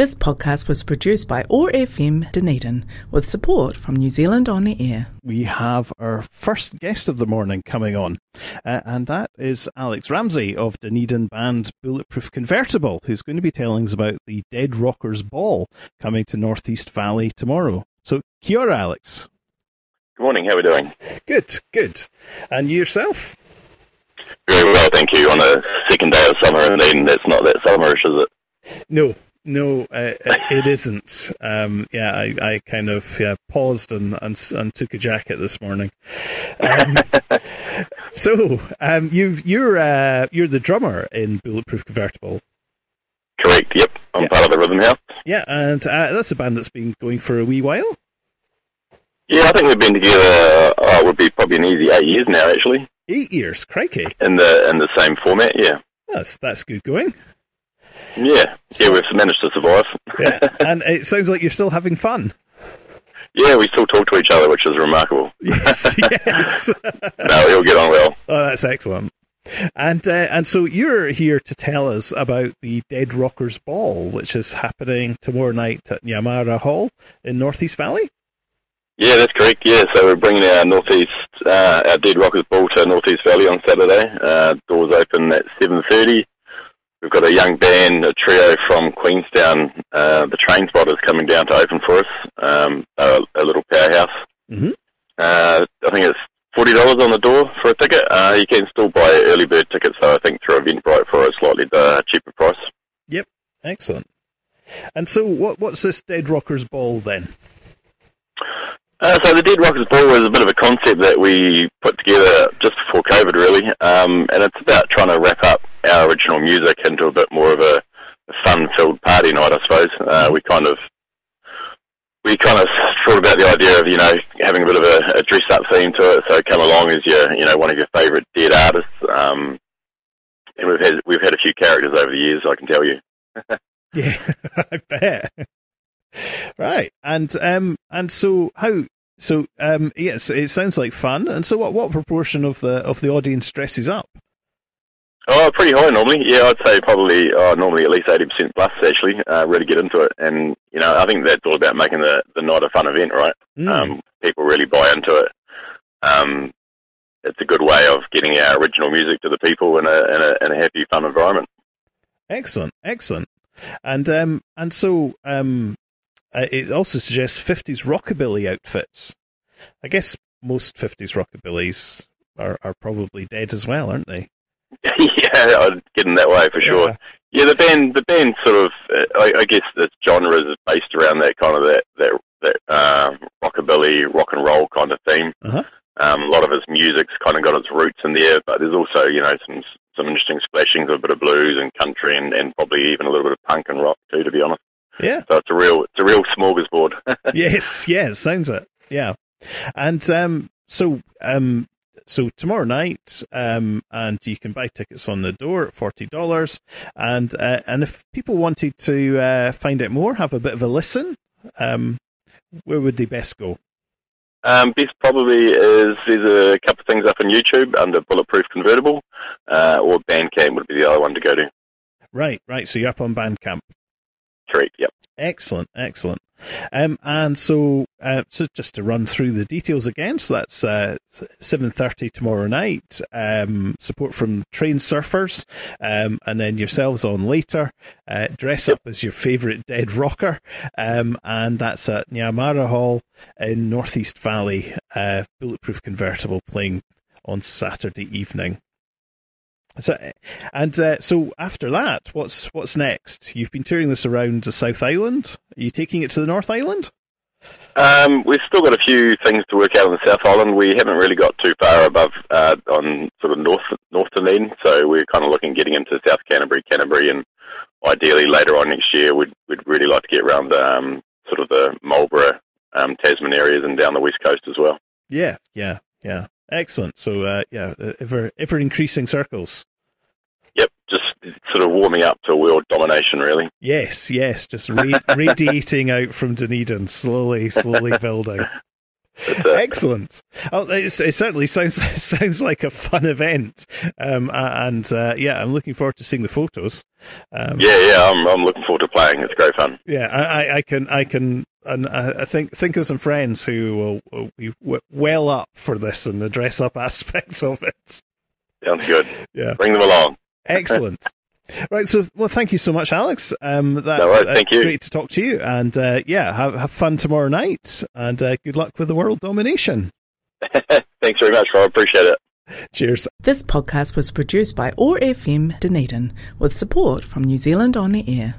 This podcast was produced by OAR FM Dunedin with support from New Zealand On the Air. We have our first guest of the morning coming on, uh, and that is Alex Ramsey of Dunedin band Bulletproof Convertible, who's going to be telling us about the Dead Rockers Ball coming to Northeast Valley tomorrow. So, kia ora, Alex. Good morning, how are we doing? Good, good. And you yourself? Very well, thank you. On a second day of summer in Eden, that's not that summerish, is it? No, no, uh, it isn't. Um, yeah, I, I kind of yeah, paused and, and, and took a jacket this morning. Um, so um, you you're uh, you're the drummer in Bulletproof Convertible. Correct. Yep, I'm Yeah. part of the Rhythm House. Yeah, and uh, that's a band that's been going for a wee while. Yeah, I think we've been together. Oh, it would be probably an easy eight years now, actually, Eight years, crikey. in the in the same format. Yeah, That's that's good going. Yeah, yeah. We've managed to survive. Yeah, and it sounds like you're still having fun. yeah, we still talk to each other, which is remarkable. Yes, yes. no, we all get on well. Oh, that's excellent. And uh, and so you're here to tell us about the Dead Rockers Ball, which is happening tomorrow night at Nyamara Hall in Northeast Valley. Yeah, that's correct. Yeah, so we're bringing our northeast, uh, our Dead Rockers Ball to Northeast Valley on Saturday. Uh, doors open at seven thirty. We've got a young band, a trio from Queenstown. Uh, the Train Spotters coming down to open for us. Um, a, a little powerhouse. Mhm. Uh, I think it's forty dollars on the door for a ticket. Uh, you can still buy early bird tickets, so I think through Eventbrite for a slightly uh, cheaper price. Yep, excellent. And so, what what's this Dead Rockers Ball then? Uh, so the Dead Rockers Ball was a bit of a concept that we put together just before COVID, really, um, and it's about trying to wrap up our original music into a bit more of a, fun-filled party night, I suppose. Uh, we kind of we kind of thought about the idea of you know having a bit of a, a dress-up theme to it. So come along as your you know one of your favourite Dead artists, um, and we've had we've had a few characters over the years, I can tell you. Yeah, I bet. Right, and um, and so how? So um, yes, it sounds like fun. And so, what what proportion of the of the audience dresses up? Oh, pretty high normally. Yeah, I'd say probably oh, normally at least eighty percent plus actually. Uh, really get into it, and you know I think that's all about making the the night a fun event, right? Mm. Um, people really buy into it. Um, it's a good way of getting our original music to the people in a in a, in a happy, fun environment. Excellent, excellent. And um, and so um, uh, it also suggests fifties rockabilly outfits. I guess most fifties rockabillys are, are probably dead as well, aren't they? yeah, I'd get in that way for sure. Yeah. Yeah, the band, the band sort of, uh, I, I guess the genre is based around that kind of that that that uh, rockabilly, rock and roll kind of theme. Uh-huh. Um, a lot of its music's kind of got its roots in there, but there's also you know some some interesting splashings of a bit of blues and country and, and probably even a little bit of punk and rock too, to be honest. Yeah. So it's a real it's a real smorgasbord. yes, yes, sounds it. Yeah. And um, so um, so tomorrow night, um, and you can buy tickets on the door at forty dollars. And uh, and if people wanted to uh, find out more, have a bit of a listen, um, where would they best go? Um, best probably is there's a couple of things up on YouTube under Bulletproof Convertible, uh, or Bandcamp would be the other one to go to. Right, right. So you're up on Bandcamp. Correct. Yep. Excellent, excellent. Um, and so, uh, so just to run through the details again, so that's uh, seven thirty tomorrow night. Um, support from Train Surfers, um, and then yourselves on later. Uh, dress up as your favourite dead rocker, um, and that's at Nyamara Hall in Northeast Valley. Uh, Bulletproof Convertible playing on Saturday evening. So, and uh, so after that, what's what's next? You've been touring this around the South Island. Are you taking it to the North Island? Um, we've still got a few things to work out on the South Island. We haven't really got too far above uh, on sort of north north Dunedin, so we're kind of looking getting into South Canterbury, Canterbury, and ideally later on next year, we'd we'd really like to get around um, sort of the Marlborough, um, Tasman areas and down the west coast as well. Yeah, yeah, yeah. Excellent. So, uh, yeah, ever ever increasing circles. Yep, just sort of warming up to world domination, really. Yes, yes, just ra- radiating out from Dunedin, slowly, slowly building. Excellent. Oh, it certainly sounds sounds like a fun event, um, and uh, yeah, I'm looking forward to seeing the photos. Um, yeah, yeah, I'm I'm looking forward to playing. It's great fun. Yeah, I, I can I can and I think think of some friends who will, will be well up for this and the dress up aspects of it. Sounds good. Yeah, bring them along. Excellent. Right, so well, thank you so much, Alex. Um, that's no worries, thank uh, you. great to talk to you, and uh, yeah, have, have fun tomorrow night, and uh, good luck with the world domination. Thanks very much, Rob. Appreciate it. Cheers. This podcast was produced by OAR FM Dunedin with support from New Zealand On the Air.